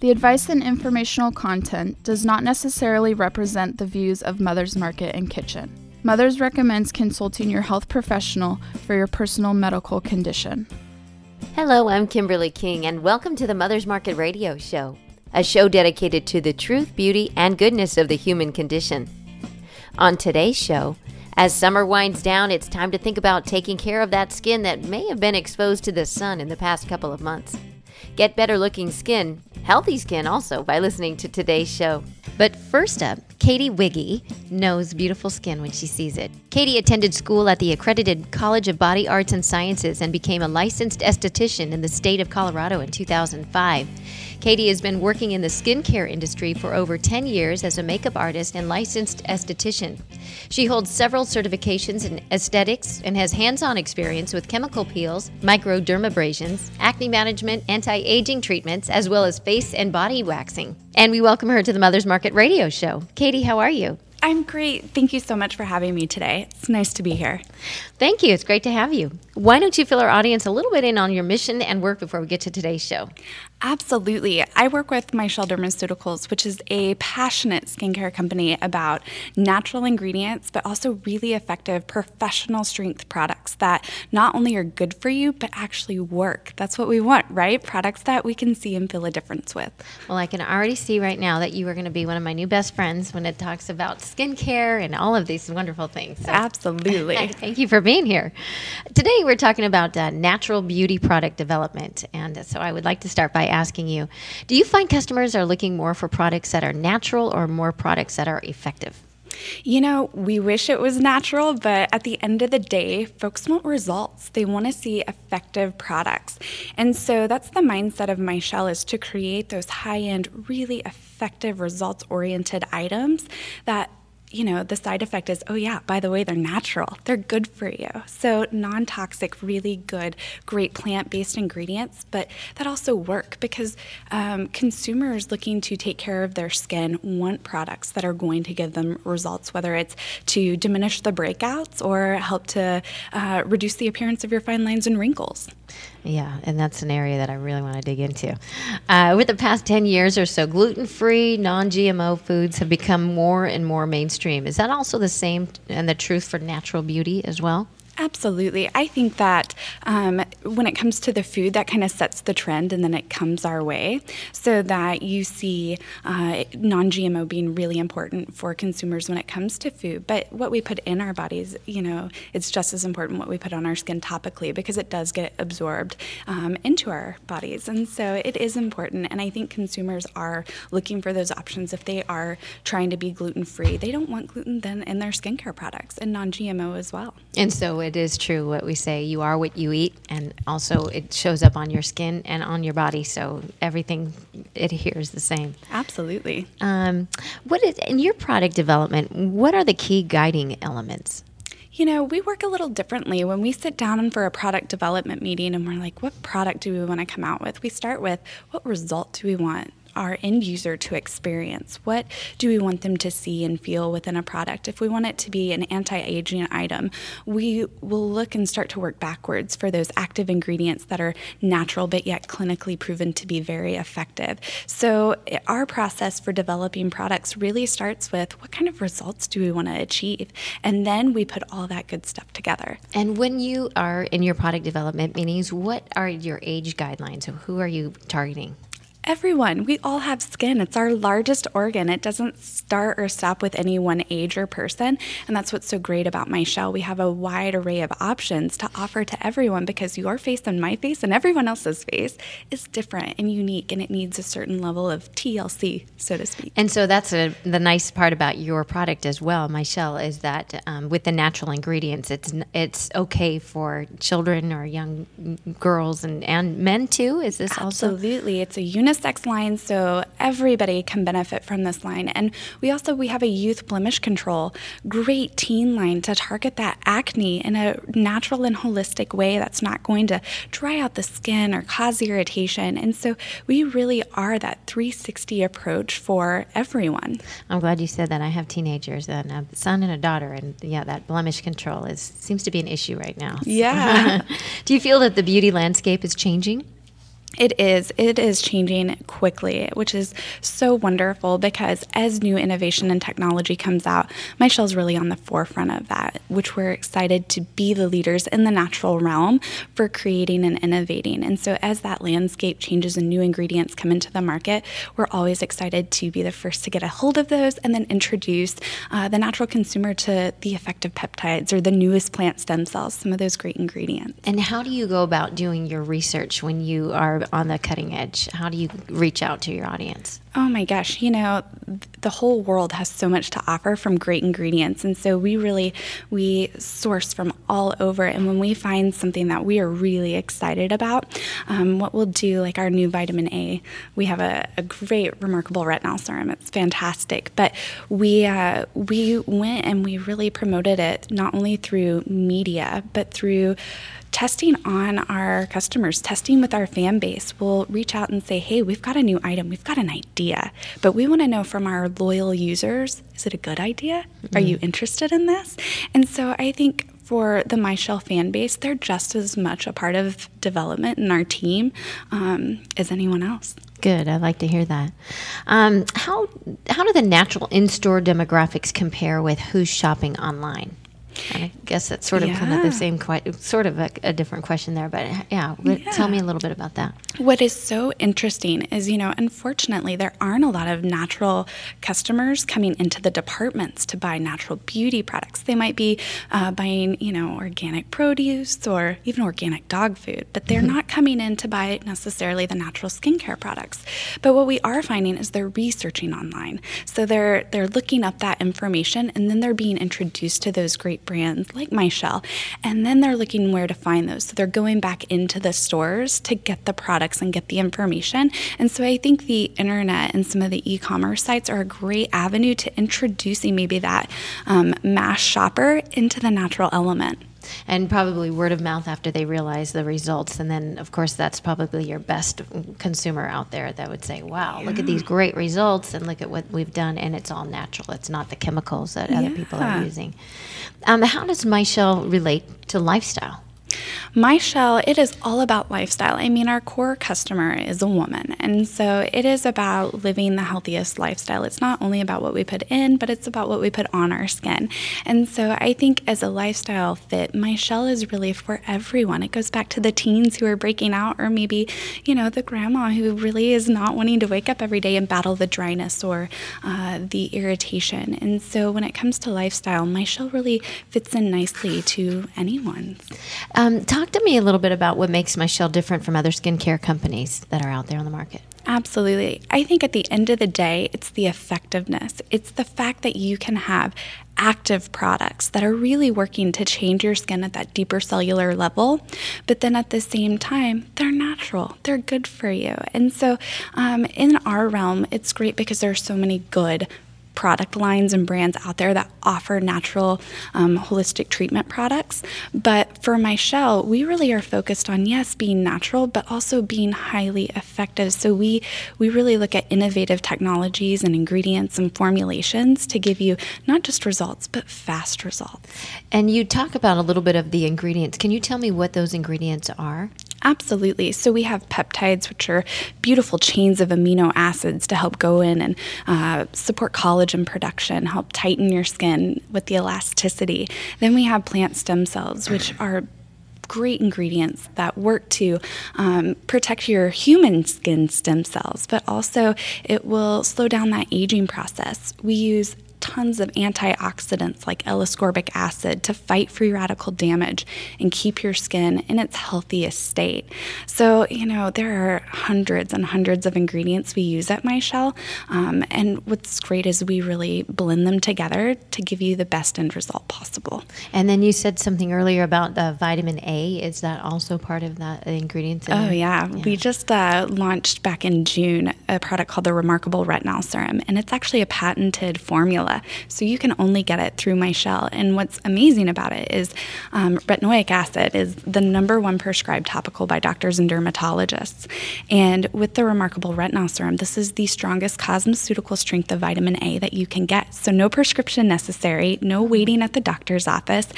The advice and informational content does not necessarily represent the views of Mother's Market and Kitchen. Mother's recommends consulting your health professional for your personal medical condition. Hello, I'm Kimberly King, and welcome to the Mother's Market Radio Show, a show dedicated to the truth, beauty, and goodness of the human condition. On today's show, as summer winds down, it's time to think about taking care of that skin that may have been exposed to the sun in the past couple of months. Get better looking skin, healthy skin also, by listening to today's show. But first up, Katie Wiggy knows beautiful skin when she sees it. Katie attended school at the accredited College of Body Arts and Sciences and became a licensed esthetician in the state of Colorado in 2005. Katie has been working in the skincare industry for over 10 years as a makeup artist and licensed esthetician. She holds several certifications in aesthetics and has hands on experience with chemical peels, microdermabrasions, acne management, anti aging treatments, as well as face and body waxing. And we welcome her to the Mother's Market radio show. Katie, how are you? I'm great. Thank you so much for having me today. It's nice to be here. Thank you. It's great to have you. Why don't you fill our audience a little bit in on your mission and work before we get to today's show? Absolutely. I work with MyChelle Dermaceuticals, which is a passionate skincare company about natural ingredients, but also really effective professional strength products that not only are good for you, but actually work. That's what we want, right? Products that we can see and feel a difference with. Well, I can already see right now that you are going to be one of my new best friends when it talks about skincare and all of these wonderful things. So, Absolutely. thank you for being here. Today, we're talking about uh, natural beauty product development. And so I would like to start by asking you Do you find customers are looking more for products that are natural or more products that are effective? You know, we wish it was natural, but at the end of the day, folks want results. They want to see effective products. And so that's the mindset of MyChelle is to create those high-end, really effective results-oriented items that you know, the side effect is, oh, yeah, by the way, they're natural. They're good for you. So, non toxic, really good, great plant based ingredients, but that also work because um, consumers looking to take care of their skin want products that are going to give them results, whether it's to diminish the breakouts or help to uh, reduce the appearance of your fine lines and wrinkles. Yeah, and that's an area that I really want to dig into. Uh, with the past 10 years or so, gluten free, non GMO foods have become more and more mainstream. Is that also the same and the truth for natural beauty as well? Absolutely. I think that um, when it comes to the food, that kind of sets the trend and then it comes our way so that you see uh, non GMO being really important for consumers when it comes to food. But what we put in our bodies, you know, it's just as important what we put on our skin topically because it does get absorbed um, into our bodies. And so it is important. And I think consumers are looking for those options if they are trying to be gluten free. They don't want gluten then in their skincare products and non GMO as well. And so it is true what we say you are what you eat and also it shows up on your skin and on your body so everything adheres the same absolutely um, what is in your product development what are the key guiding elements you know, we work a little differently. When we sit down for a product development meeting and we're like, what product do we want to come out with? We start with what result do we want our end user to experience? What do we want them to see and feel within a product? If we want it to be an anti aging item, we will look and start to work backwards for those active ingredients that are natural but yet clinically proven to be very effective. So, our process for developing products really starts with what kind of results do we want to achieve? And then we put all that good stuff together. And when you are in your product development meetings, what are your age guidelines? So who are you targeting? Everyone. We all have skin. It's our largest organ. It doesn't start or stop with any one age or person. And that's what's so great about MyChelle. We have a wide array of options to offer to everyone because your face and my face and everyone else's face is different and unique and it needs a certain level of TLC, so to speak. And so that's a, the nice part about your product as well, MyChelle, is that um, with the natural ingredients, it's it's okay for children or young girls and, and men too. Is this Absolutely. also? Absolutely. It's a unisex unisex line, so everybody can benefit from this line. And we also we have a youth blemish control, great teen line to target that acne in a natural and holistic way that's not going to dry out the skin or cause irritation. And so we really are that 360 approach for everyone. I'm glad you said that. I have teenagers and a son and a daughter, and yeah, that blemish control is seems to be an issue right now. Yeah. Do you feel that the beauty landscape is changing? It is. It is changing quickly, which is so wonderful because as new innovation and technology comes out, MyChelle's really on the forefront of that, which we're excited to be the leaders in the natural realm for creating and innovating. And so as that landscape changes and new ingredients come into the market, we're always excited to be the first to get a hold of those and then introduce uh, the natural consumer to the effective peptides or the newest plant stem cells, some of those great ingredients. And how do you go about doing your research when you are on the cutting edge? How do you reach out to your audience? Oh my gosh, you know, the whole world has so much to offer from great ingredients. And so we really we source from all over and when we find something that we are really excited about, um, what we'll do like our new vitamin A, we have a, a great remarkable retinol serum. It's fantastic. But we uh, we went and we really promoted it not only through media, but through testing on our customers, testing with our fan base. We'll reach out and say, hey, we've got a new item, we've got an idea, but we want to know from our loyal users is it a good idea? Mm-hmm. Are you interested in this? And so I think for the MyChelle fan base, they're just as much a part of development in our team um, as anyone else. Good. I like to hear that. Um, how how do the natural in store demographics compare with who's shopping online? Guess that's sort of yeah. kind of the same, sort of a, a, different question there. But yeah, yeah, tell me a little bit about that. What is so interesting is, you know, unfortunately, there aren't a lot of natural customers coming into the departments to buy natural beauty products. They might be uh, buying, you know, organic produce or even organic dog food, but they're mm-hmm. not coming in to buy necessarily the natural skincare products. But what we are finding is they're researching online. So they're they're looking up that information and then they're being introduced to those great brands like MyChelle. and then they're looking where to find those. So they're going back into the stores to get the products and get the information. And so I think the internet and some of the e commerce sites are a great avenue to introducing maybe that um, mass shopper into the natural element and probably word of mouth after they realize the results. And then, of course, that's probably your best consumer out there that would say, wow, yeah. look at these great results and look at what we've done. And it's all natural, it's not the chemicals that yeah. other people are using. Um, how does MyChelle relate to lifestyle? MyChelle, it is all about lifestyle. I mean, our core customer is a woman, and so it is about living the healthiest lifestyle. It's not only about what we put in, but it's about what we put on our skin. And so I think as a lifestyle fit, MyChelle is really for everyone. It goes back to the teens who are breaking out, or maybe, you know, the grandma who really is not wanting to wake up every day and battle the dryness or uh, the irritation. And so when it comes to lifestyle, MyChelle really fits in nicely to anyone. Um, talk to me a little bit about what makes MyChelle different from other skincare companies that are out there on the market. Absolutely. I think at the end of the day, it's the effectiveness. It's the fact that you can have active products that are really working to change your skin at that deeper cellular level, but then at the same time, they're natural, they're good for you. And so, um, in our realm, it's great because there are so many good product lines and brands out there that offer natural um, holistic treatment products. But for MyChelle, we really are focused on yes, being natural, but also being highly effective. So we we really look at innovative technologies and ingredients and formulations to give you not just results, but fast results. And you talk about a little bit of the ingredients. Can you tell me what those ingredients are? Absolutely. So we have peptides, which are beautiful chains of amino acids to help go in and uh, support collagen production, help tighten your skin with the elasticity. Then we have plant stem cells, which are great ingredients that work to um, protect your human skin stem cells, but also it will slow down that aging process. We use tons of antioxidants like L ascorbic acid to fight free radical damage and keep your skin in its healthiest state. So, you know, there are hundreds and hundreds of ingredients we use at MyChelle. Um, and what's great is we really blend them together to give you the best end result possible. And then you said something earlier about the vitamin A. Is that also part of that ingredients? oh, yeah. yeah. We just uh, launched back in June a product called the Remarkable Retinol Serum, and it's actually a patented formula so you can only get it through MyChelle. And what's amazing about it is um, retinoic acid is the number one prescribed topical by doctors and dermatologists. And with the remarkable retinol serum, this is the strongest cosmeceutical strength of vitamin A that you can get. So no prescription necessary, no waiting at the doctor's office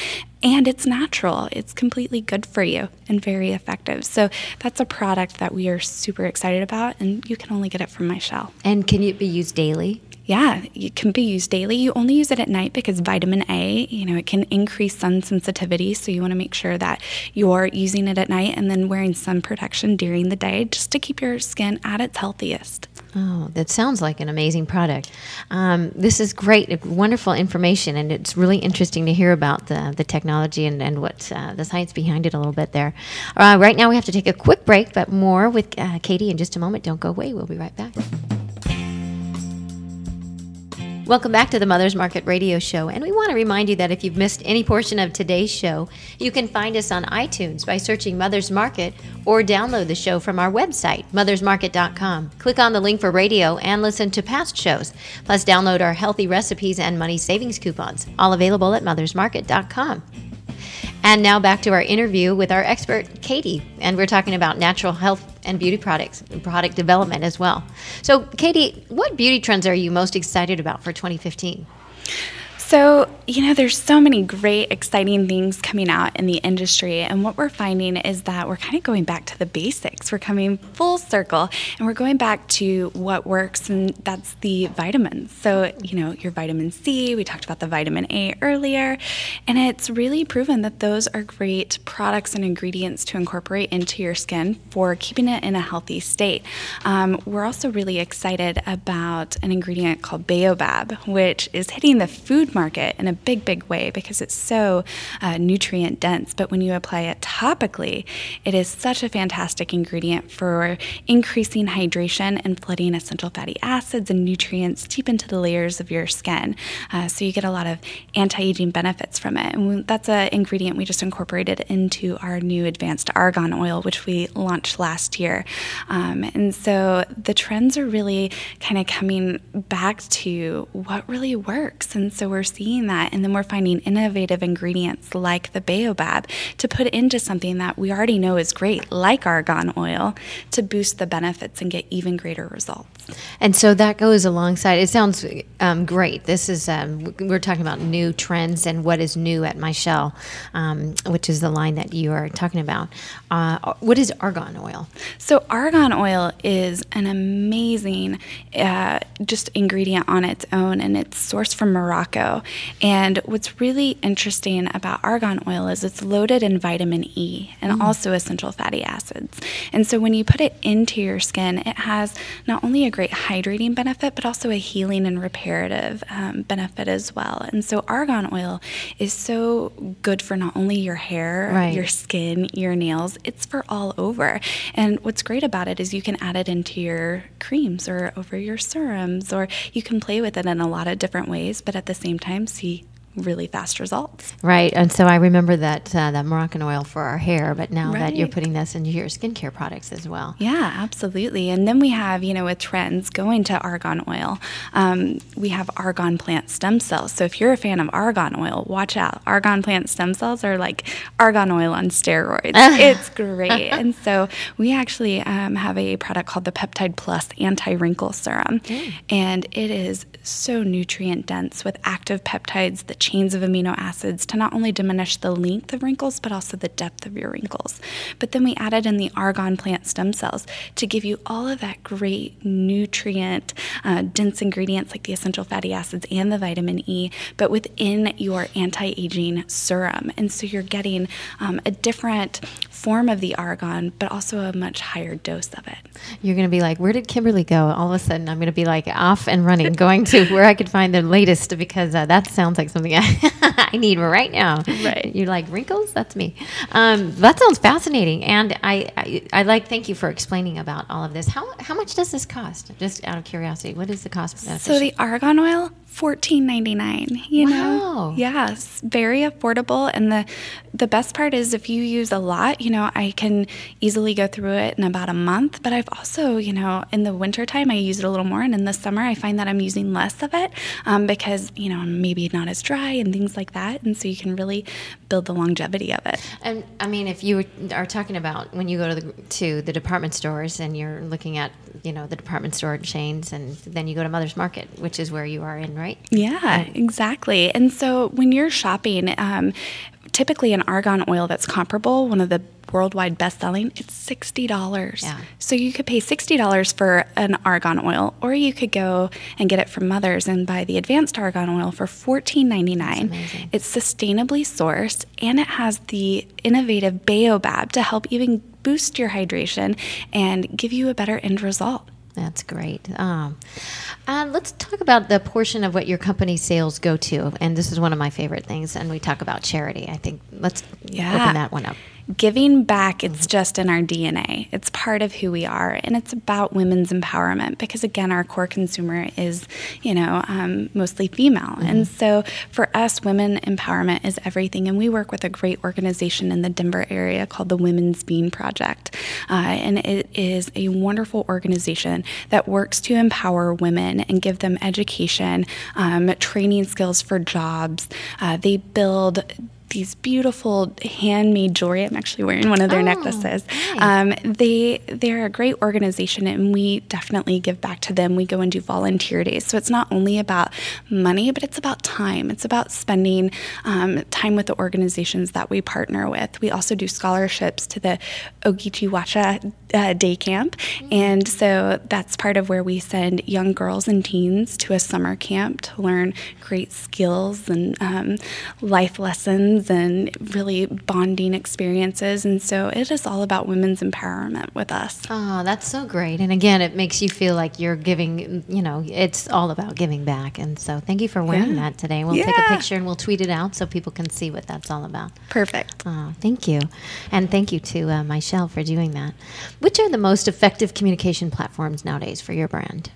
and it's natural. It's completely good for you and very effective. So that's a product that we are super excited about, and you can only get it from MyChelle. And can it be used daily? Yeah, it can be used daily. You only use it at night because vitamin A, you know, it can increase sun sensitivity. So you want to make sure that you're using it at night and then wearing sun protection during the day just to keep your skin at its healthiest. Oh, that sounds like an amazing product. Um, this is great, wonderful information, and it's really interesting to hear about the, the technology and, and what uh, the science behind it a little bit there. Uh, right now, we have to take a quick break, but more with uh, Katie in just a moment. Don't go away. We'll be right back. Welcome back to the Mother's Market Radio Show. And we want to remind you that if you've missed any portion of today's show, you can find us on iTunes by searching Mother's Market or download the show from our website, mothersmarket.com. Click on the link for radio and listen to past shows. Plus, download our healthy recipes and money savings coupons, all available at mothersmarket.com. And now back to our interview with our expert, Katie. And we're talking about natural health and beauty products, and product development as well. So, Katie, what beauty trends are you most excited about for 2015? So, you know, there's so many great, exciting things coming out in the industry. And what we're finding is that we're kind of going back to the basics. We're coming full circle and we're going back to what works, and that's the vitamins. So, you know, your vitamin C, we talked about the vitamin A earlier, and it's really proven that those are great products and ingredients to incorporate into your skin for keeping it in a healthy state. Um, we're also really excited about an ingredient called Baobab, which is hitting the food market in a big, big way because it's so uh, nutrient dense. But when you apply it topically, it is such a fantastic ingredient for increasing hydration and flooding essential fatty acids and nutrients deep into the layers of your skin. Uh, so you get a lot of anti aging benefits from it. And that's an ingredient we just incorporated into our new advanced argan oil, which we launched last year. Um, and so the trends are really kind of coming back to what really works. And so we're seeing that, and then we're finding innovative ingredients like the baobab to put into something that we already know is great, like argan oil, to boost the benefits and get even greater results. And so that goes alongside. It sounds um, great. This is um, we're talking about new trends and what is new at MyChelle, um, which is the line that you are talking about. Uh, what is argan oil? So argan oil is an amazing uh, just ingredient on its own, and it's sourced from Morocco. And what's really interesting about argan oil is it's loaded in vitamin E and mm. also essential fatty acids. And so when you put it into your skin, it has not only a great hydrating benefit, but also a healing and reparative um, benefit as well. And so argan oil is so good for not only your hair, right. your skin, your nails, it's for all over. And what's great about it is you can add it into your creams or over your serums, or you can play with it in a lot of different ways, but at the same time, see really fast results. Right, and so I remember that uh, that Moroccan oil for our hair, but now right. that you're putting this into your skincare products as well. Yeah, absolutely. And then we have, you know, with trends going to argan oil, um, we have argan plant stem cells. So if you're a fan of argan oil, watch out. Argan plant stem cells are like argan oil on steroids. it's great. and so we actually um, have a product called the Peptide Plus Anti Wrinkle Serum, mm. and it is so nutrient dense with active peptides that chains of amino acids to not only diminish the length of wrinkles, but also the depth of your wrinkles. But then we added in the argan plant stem cells to give you all of that great nutrient uh, dense ingredients like the essential fatty acids and the vitamin E, but within your anti aging serum. And so you're getting um, a different form of the argan, but also a much higher dose of it. You're going to be like, where did Kimberly go? All of a sudden, I'm going to be like off and running, going to where I could find the latest because uh, that sounds like something I, need right now. Right. You're like wrinkles? That's me. Um, that sounds fascinating, and I, I, I like. Thank you for explaining about all of this. How how much does this cost? Just out of curiosity, what is the cost? So the argan oil fourteen ninety nine. You wow. know, yes, very affordable. And the the best part is if you use a lot, you know, I can easily go through it in about a month. But I've also, you know, in the wintertime I use it a little more, and in the summer I find that I'm using less of it um, because you know maybe not as dry and things like that. And so you can really build the longevity of it. And I mean, if you are talking about when you go to the to the department stores and you're looking at you know the department store chains, and then you go to Mother's Market, which is where you are in, right? Yeah, exactly. And so when you're shopping, um, typically an argan oil that's comparable, one of the worldwide best selling, it's $60. Yeah. So you could pay $60 for an argan oil, or you could go and get it from Mother's and buy the advanced argan oil for $14.99. It's sustainably sourced and it has the innovative Baobab to help even boost your hydration and give you a better end result. That's great. Um, uh, let's talk about the portion of what your company sales go to. And this is one of my favorite things. And we talk about charity. I think let's Yeah. open that one up. Giving back it's just in our dna it's part of who we are and it's about women's empowerment because again our core consumer is you know um, mostly female. And so for us women empowerment is everything and we work with a great organization in the denver area called the women's bean project. Uh, and it is a wonderful organization that works to empower women and give them education um, training skills for jobs. Uh, they build these beautiful handmade jewelry. I'm actually wearing one of their Oh, necklaces. nice. Um, they they're a great organization, and we definitely give back to them. We go and do volunteer days, so it's not only about money, but it's about time. It's about spending um, time with the organizations that we partner with. We also do scholarships to the Ogeechee uh, Day Camp, and so that's part of where we send young girls and teens to a summer camp to learn great skills and um, life lessons and really bonding experiences. And so it is all about women's empowerment with us. Oh, that's so great. And again, it makes you feel like you're giving, you know, it's all about giving back. And so thank you for wearing Yeah. that today. We'll take a picture and we'll tweet it out so people can see what that's all about. Perfect. Oh, thank you. And thank you to uh, MyChelle for doing that. Which are the most effective communication platforms nowadays for your brand?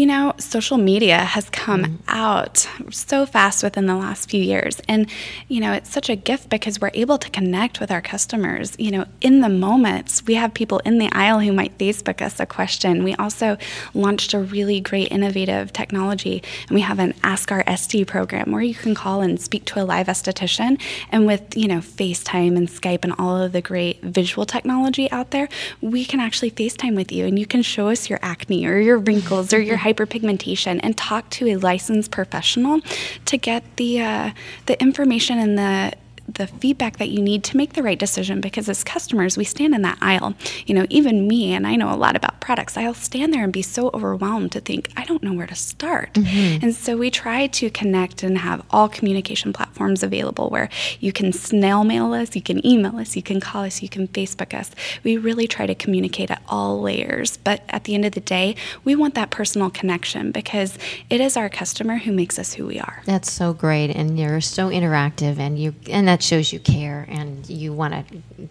You know, social media has come mm. out so fast within the last few years. And, you know, it's such a gift because we're able to connect with our customers, you know, in the moments. We have people in the aisle who might Facebook us a question. We also launched a really great innovative technology, and we have an Ask Our SD program where you can call and speak to a live esthetician. And with, you know, FaceTime and Skype and all of the great visual technology out there, we can actually FaceTime with you and you can show us your acne or your wrinkles or your hyperpigmentation and talk to a licensed professional to get the uh, the information and the the feedback that you need to make the right decision because as customers we stand in that aisle. You know even me and i know a lot about products i'll stand there and be so overwhelmed to think i don't know where to start. Mm-hmm. And so we try to connect and have all communication platforms available where you can snail mail us you can email us you can call us you can facebook us. We really try to communicate at all layers. But at the end of the day we want that personal connection because it is our customer who makes us who we are. That's so great, and you're so interactive, and you and that shows you care, and you want to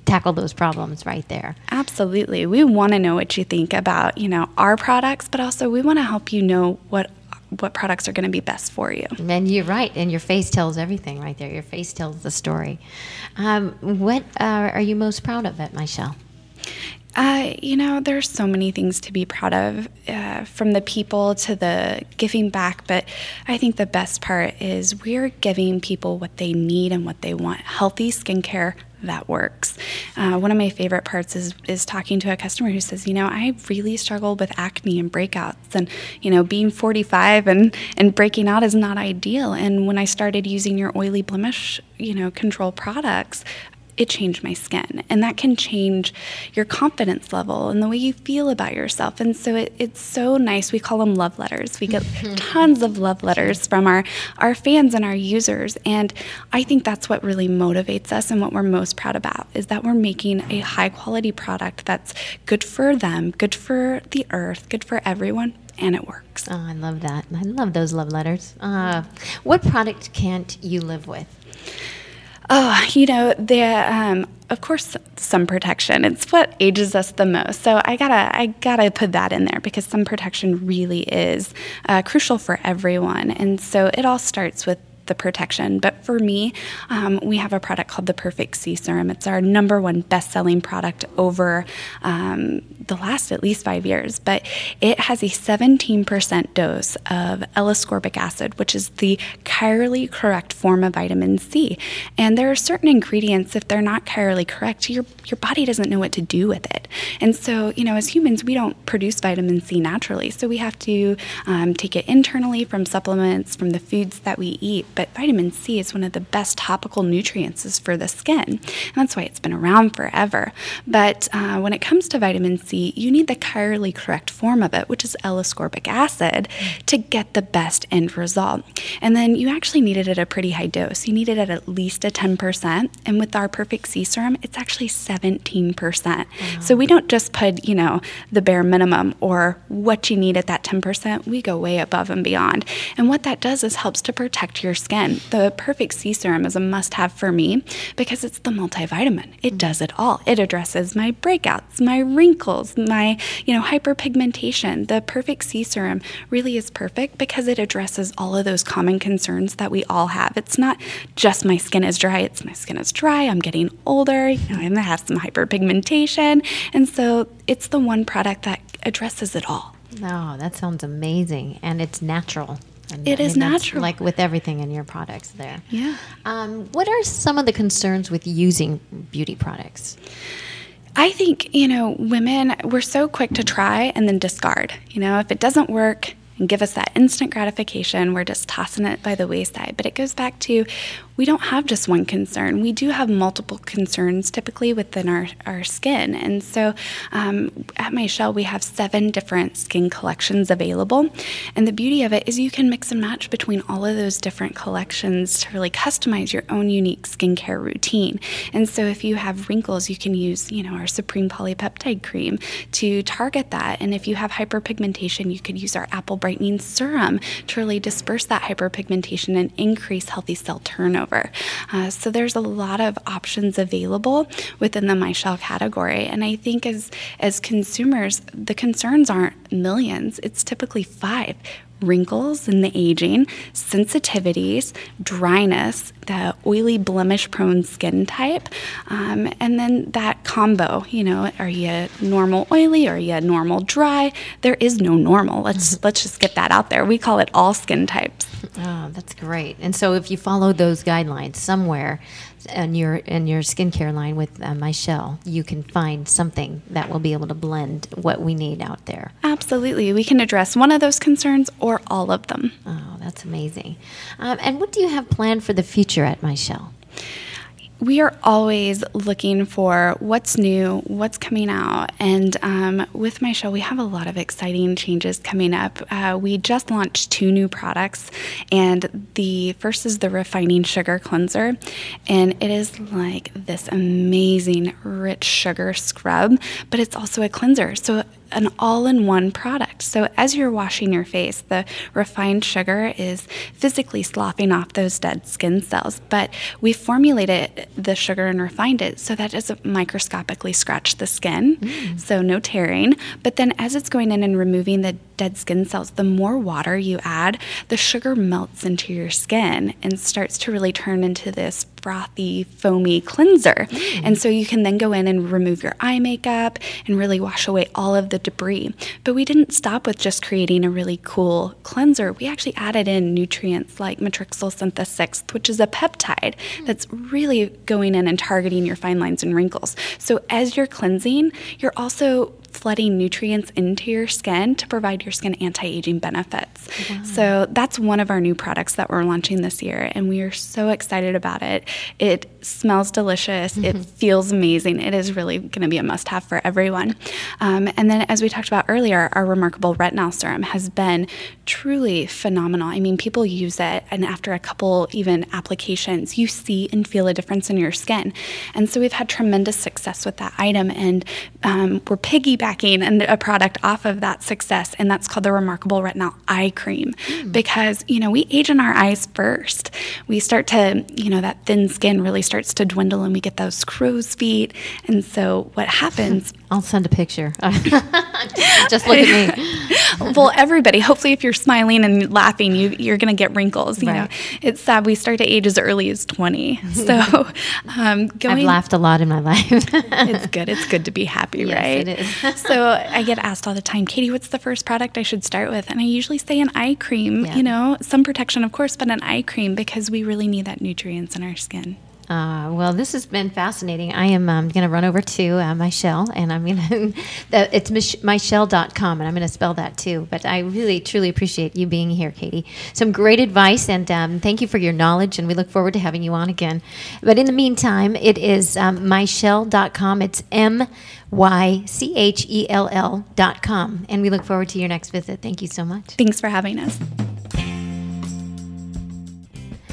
tackle those problems right there. Absolutely. We want to know what you think about, you know, our products, but also we want to help you know what what products are going to be best for you. And you're right, and your face tells everything right there. Your face tells the story. Um, what uh, are you most proud of at MyChelle? Uh, you know, there's so many things to be proud of, uh, from the people to the giving back. But I think the best part is we're giving people what they need and what they want healthy skincare that works. Uh, one of my favorite parts is, is talking to a customer who says, You know, I really struggle with acne and breakouts. And, you know, being 45 and, and breaking out is not ideal. And when I started using your oily blemish, you know, control products, it changed my skin. And that can change your confidence level and the way you feel about yourself. And so it, it's so nice. We call them love letters. We get tons of love letters from our, our fans and our users. And I think that's what really motivates us and what we're most proud about is that we're making a high quality product that's good for them, good for the earth, good for everyone, and it works. Oh, I love that. I love those love letters. Uh, what product can't you live with? Oh, you know, the um, of course some protection. It's what ages us the most. So I gotta I gotta put that in there because some protection really is uh, crucial for everyone. And so it all starts with the protection. But for me, um, we have a product called the Perfect C Serum. It's our number one best selling product over um, the last at least five years. But it has a 17% dose of L ascorbic acid, which is the chirally correct form of vitamin C. And there are certain ingredients, if they're not chirally correct, your, your body doesn't know what to do with it. And so, you know, as humans, we don't produce vitamin C naturally. So we have to um, take it internally from supplements, from the foods that we eat. But vitamin C is one of the best topical nutrients for the skin. And that's why it's been around forever. But uh, when it comes to vitamin C, you need the chirally correct form of it, which is L ascorbic acid, to get the best end result. And then you actually need it at a pretty high dose. You need it at at least a 10%. And with our Perfect C serum, it's actually 17%. So we don't just put, you know, the bare minimum or what you need at that 10%. We go way above and beyond. And what that does is helps to protect your skin. The Perfect C serum is a must have for me because it's the multivitamin. It mm. does it all. It addresses my breakouts, my wrinkles, my, you know, hyperpigmentation. The Perfect C serum really is perfect because it addresses all of those common concerns that we all have. It's not just my skin is dry, it's my skin is dry, I'm getting older, you know, I'm gonna have some hyperpigmentation. And so it's the one product that addresses it all. Oh, that sounds amazing. And it's natural. And It is that's natural. Like with everything in your products there. Yeah. Um, what are some of the concerns with using beauty products? I think, you know, women, we're so quick to try and then discard. You know, if it doesn't work and give us that instant gratification, we're just tossing it by the wayside. But it goes back to we don't have just one concern. We do have multiple concerns typically within our, our skin. And so um, at MyChelle, we have seven different skin collections available. And the beauty of it is you can mix and match between all of those different collections to really customize your own unique skincare routine. And so if you have wrinkles, you can use, you know, our Supreme Polypeptide Cream to target that. And if you have hyperpigmentation, you could use our Apple Brightening Serum to really disperse that hyperpigmentation and increase healthy cell turnover. Uh, so there's a lot of options available within the MyChelle category. And I think as as consumers, the concerns aren't millions. It's typically five wrinkles in the aging, sensitivities, dryness, the oily, blemish prone skin type, um, and then that combo. You know, are you normal oily? Or are you normal dry? There is no normal. Let's let's just get that out there. We call it all skin types. Oh, that's great. And so if you follow those guidelines somewhere in your in your skincare line with uh, MyChelle, you can find something that will be able to blend what we need out there. Absolutely, we can address one of those concerns or all of them. Oh, that's amazing. Um, and what do you have planned for the future at MyChelle? We are always looking for what's new, what's coming out. And um, with MyChelle, we have a lot of exciting changes coming up. Uh, we just launched two new products, and the first is the Refining Sugar Cleanser. And it is like this amazing, rich sugar scrub, but it's also a cleanser. So an all in one product. So, as you're washing your face, the refined sugar is physically sloughing off those dead skin cells. But we formulated the sugar and refined it so that it doesn't microscopically scratch the skin, mm. so no tearing. But then, as it's going in and removing the dead skin cells, the more water you add, the sugar melts into your skin and starts to really turn into this frothy, foamy cleanser. Mm. And so you can then go in and remove your eye makeup and really wash away all of the debris. But we didn't stop with just creating a really cool cleanser. We actually added in nutrients like matrixyl synthase 6, which is a peptide that's really going in and targeting your fine lines and wrinkles. So as you're cleansing, you're also flooding nutrients into your skin to provide your skin anti aging benefits. Wow. So that's one of our new products that we're launching this year, and we are so excited about it. It smells delicious, mm-hmm. it feels amazing. It is really going to be a must have for everyone. Um, and then, as we talked about earlier, our remarkable retinol serum has been truly phenomenal. I mean, people use it, and after a couple even applications, you see and feel a difference in your skin. And so we've had tremendous success with that item, and um, we're piggybacking and a product off of that success, and that's called the Remarkable Retinol Eye Cream. Mm. Because, you know, we age in our eyes first. We start to, you know, that thin skin really starts to dwindle, and we get those crow's feet. And so what happens I'll send a picture. Just look at me. well, everybody. Hopefully, if you're smiling and laughing, you you're going to get wrinkles. You right. know, it's sad we start to age as early as 20. So, um, going, I've laughed a lot in my life. it's good. It's good to be happy, yes, right? It is. so I get asked all the time, Katie, what's the first product I should start with? And I usually say an eye cream. Yeah. You know, some protection, of course, but an eye cream because we really need that nutrients in our skin. Uh, well, this has been fascinating. I am um, going to run over to uh, MyChelle and I'm going to, it's mychelle.com and I'm going to spell that too. But I really, truly appreciate you being here, Katie. Some great advice and um, thank you for your knowledge and we look forward to having you on again. But in the meantime, it is um, mychelle.com. It's M Y C H E L L.com. And we look forward to your next visit. Thank you so much. Thanks for having us.